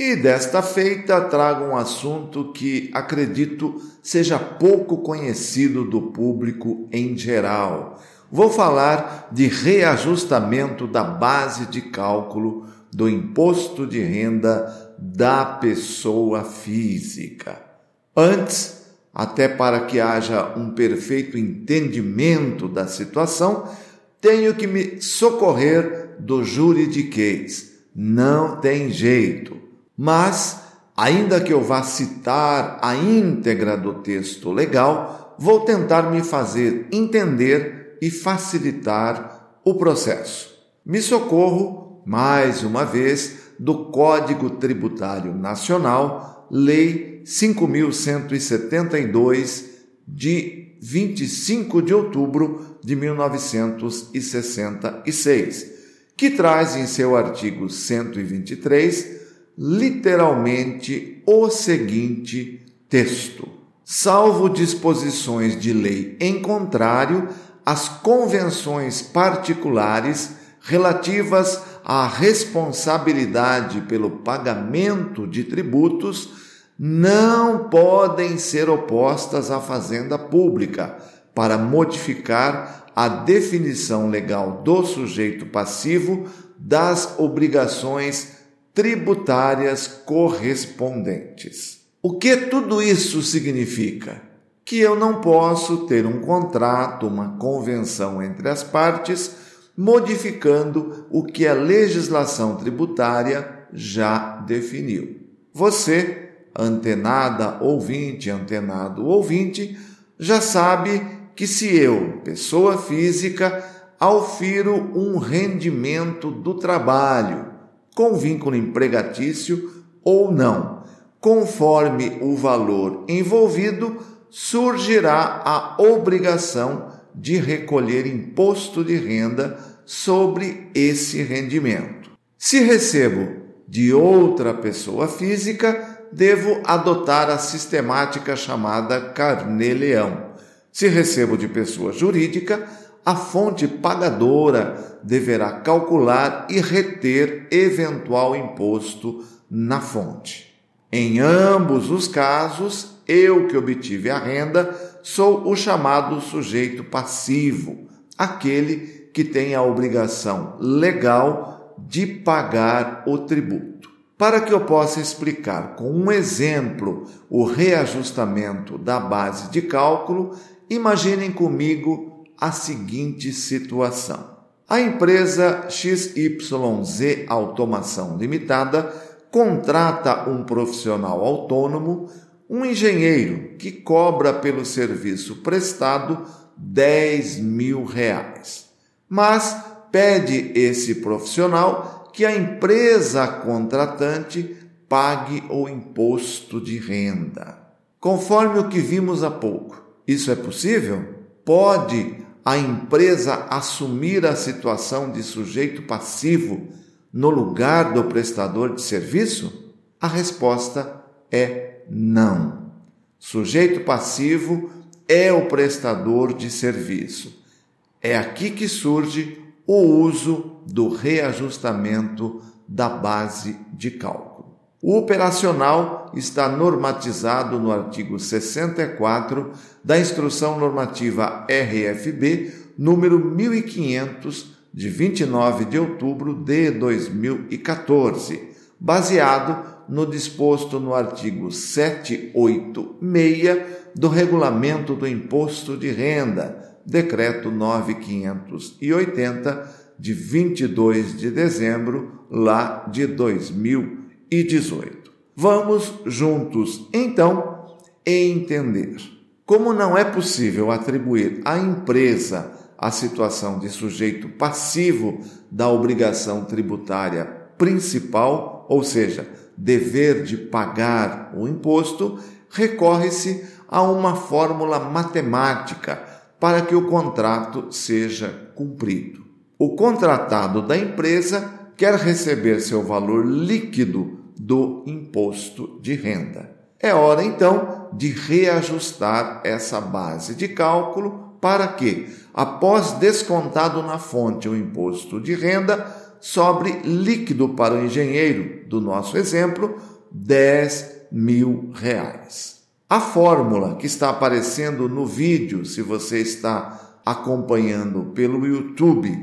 E desta feita trago um assunto que acredito seja pouco conhecido do público em geral. Vou falar de reajustamento da base de cálculo do imposto de renda da pessoa física. Antes, até para que haja um perfeito entendimento da situação, tenho que me socorrer do juridiquês. Não tem jeito. Mas, ainda que eu vá citar a íntegra do texto legal, vou tentar me fazer entender e facilitar o processo. Me socorro, mais uma vez, do Código Tributário Nacional, Lei 5172 de 25 de outubro de 1966, que traz em seu artigo 123 literalmente o seguinte texto: salvo disposições de lei em contrário, as convenções particulares relativas à responsabilidade pelo pagamento de tributos não podem ser opostas à fazenda pública para modificar a definição legal do sujeito passivo das obrigações tributárias correspondentes. O que tudo isso significa? Que eu não posso ter um contrato, uma convenção entre as partes, modificando o que a legislação tributária já definiu. Você, antenada ouvinte, antenado ouvinte, já sabe que se eu, pessoa física, aufiro um rendimento do trabalho, com vínculo empregatício ou não. Conforme o valor envolvido, surgirá a obrigação de recolher imposto de renda sobre esse rendimento. Se recebo de outra pessoa física, devo adotar a sistemática chamada carnê-leão. Se recebo de pessoa jurídica, a fonte pagadora deverá calcular e reter eventual imposto na fonte. Em ambos os casos, eu que obtive a renda sou o chamado sujeito passivo, aquele que tem a obrigação legal de pagar o tributo. Para que eu possa explicar com um exemplo o reajustamento da base de cálculo, imaginem comigo a seguinte situação. A empresa XYZ Automação Limitada contrata um profissional autônomo, um engenheiro, que cobra pelo serviço prestado 10 mil reais. Mas pede esse profissional que a empresa contratante pague o imposto de renda. Conforme o que vimos há pouco, isso é possível? Pode a empresa assumir a situação de sujeito passivo no lugar do prestador de serviço? A resposta é não. Sujeito passivo é o prestador de serviço. É aqui que surge o uso do reajustamento da base de cálculo. O operacional está normatizado no artigo 64 da Instrução Normativa RFB, número 1500, de 29 de outubro de 2014, baseado no disposto no artigo 786 do Regulamento do Imposto de Renda, Decreto 9580, de 22 de dezembro lá de 2014 e 18. Vamos juntos, então, entender. Como não é possível atribuir à empresa a situação de sujeito passivo da obrigação tributária principal, ou seja, dever de pagar o imposto, recorre-se a uma fórmula matemática para que o contrato seja cumprido. O contratado da empresa quer receber seu valor líquido do imposto de renda. É hora então de reajustar essa base de cálculo para que, após descontado na fonte o imposto de renda, sobre líquido para o engenheiro, do nosso exemplo, 10 mil reais. A fórmula que está aparecendo no vídeo, se você está acompanhando pelo YouTube,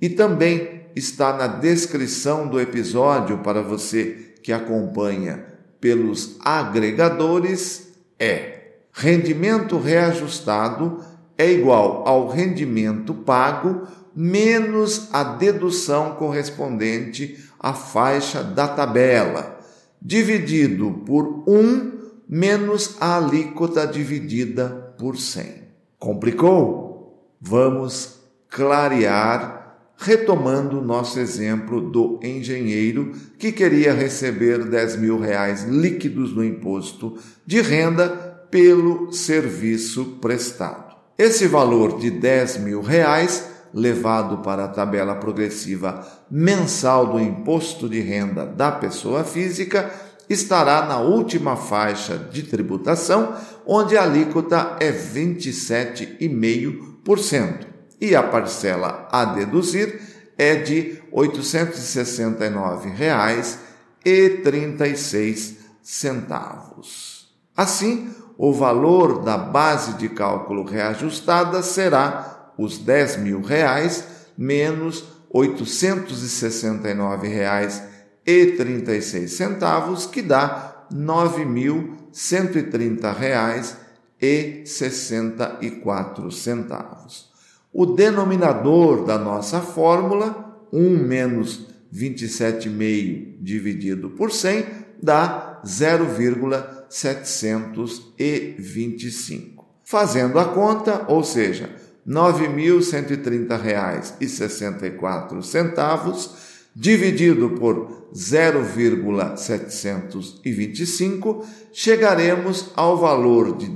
e também está na descrição do episódio para você que acompanha pelos agregadores, é rendimento reajustado é igual ao rendimento pago menos a dedução correspondente à faixa da tabela, dividido por 1 menos a alíquota dividida por 100. Complicou? Vamos clarear retomando nosso exemplo do engenheiro que queria receber 10 mil reais líquidos no imposto de renda pelo serviço prestado. Esse valor de 10 mil reais levado para a tabela progressiva mensal do imposto de renda da pessoa física, estará na última faixa de tributação, onde a alíquota é 27,5% e a parcela a deduzir é de R$ 869,36. Assim, o valor da base de cálculo reajustada será os 10 mil reais menos R$ 869,36, que dá R$ 9.130,64. O denominador da nossa fórmula, 1 menos 27,5 dividido por 100, dá 0,725. Fazendo a conta, ou seja, R$ 9.130,64, dividido por 0,725, chegaremos ao valor de R$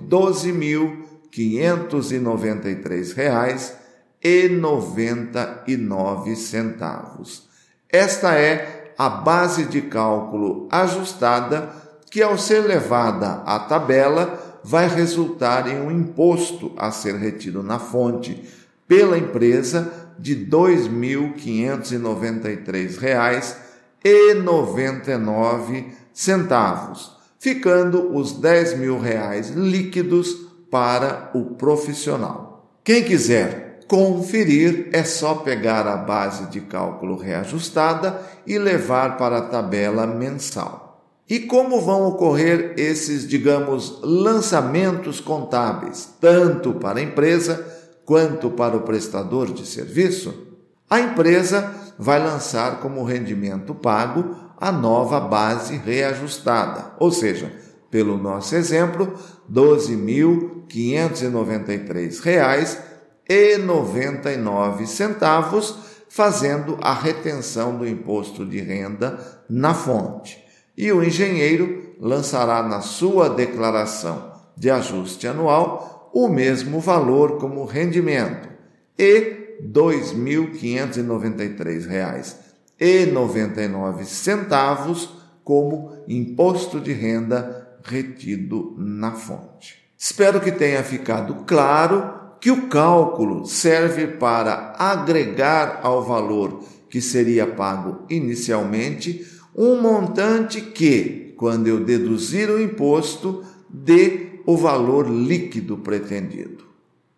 12.593,99. Esta é a base de cálculo ajustada que, ao ser levada à tabela, vai resultar em um imposto a ser retido na fonte pela empresa de R$ 2.593,99, ficando os 10 mil reais líquidos para o profissional. Quem quiser conferir é só pegar a base de cálculo reajustada e levar para a tabela mensal. E como vão ocorrer esses, digamos, lançamentos contábeis, tanto para a empresa quanto para o prestador de serviço? A empresa vai lançar como rendimento pago a nova base reajustada, ou seja, pelo nosso exemplo, R$ 12.593,99, fazendo a retenção do imposto de renda na fonte e o engenheiro lançará na sua declaração de ajuste anual o mesmo valor como rendimento e R$ 2.593,99 como imposto de renda retido na fonte. Espero que tenha ficado claro que o cálculo serve para agregar ao valor que seria pago inicialmente um montante que, quando eu deduzir o imposto, dê o valor líquido pretendido.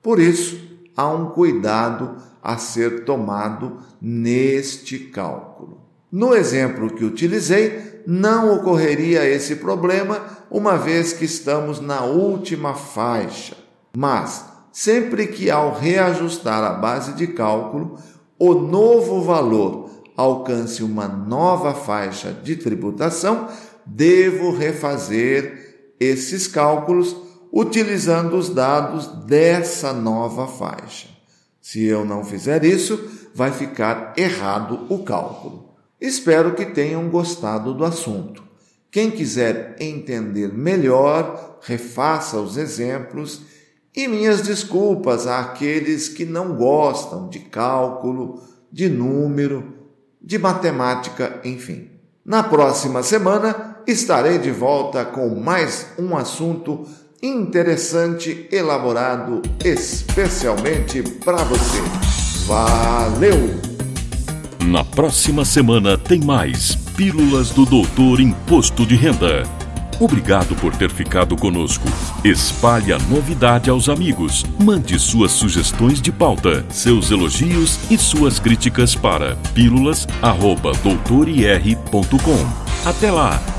Por isso, há um cuidado a ser tomado neste cálculo. No exemplo que utilizei, não ocorreria esse problema, uma vez que estamos na última faixa. Mas, sempre que ao reajustar a base de cálculo, o novo valor alcance uma nova faixa de tributação, devo refazer esses cálculos utilizando os dados dessa nova faixa. Se eu não fizer isso, vai ficar errado o cálculo. Espero que tenham gostado do assunto. Quem quiser entender melhor, refaça os exemplos e minhas desculpas àqueles que não gostam de cálculo, de número, de matemática, enfim. Na próxima semana estarei de volta com mais um assunto interessante elaborado especialmente para você. Valeu! Na próxima semana tem mais Pílulas do Doutor Imposto de Renda. Obrigado por ter ficado conosco. Espalhe a novidade aos amigos. Mande suas sugestões de pauta, seus elogios e suas críticas para pílulas.doutorir.com. Até lá!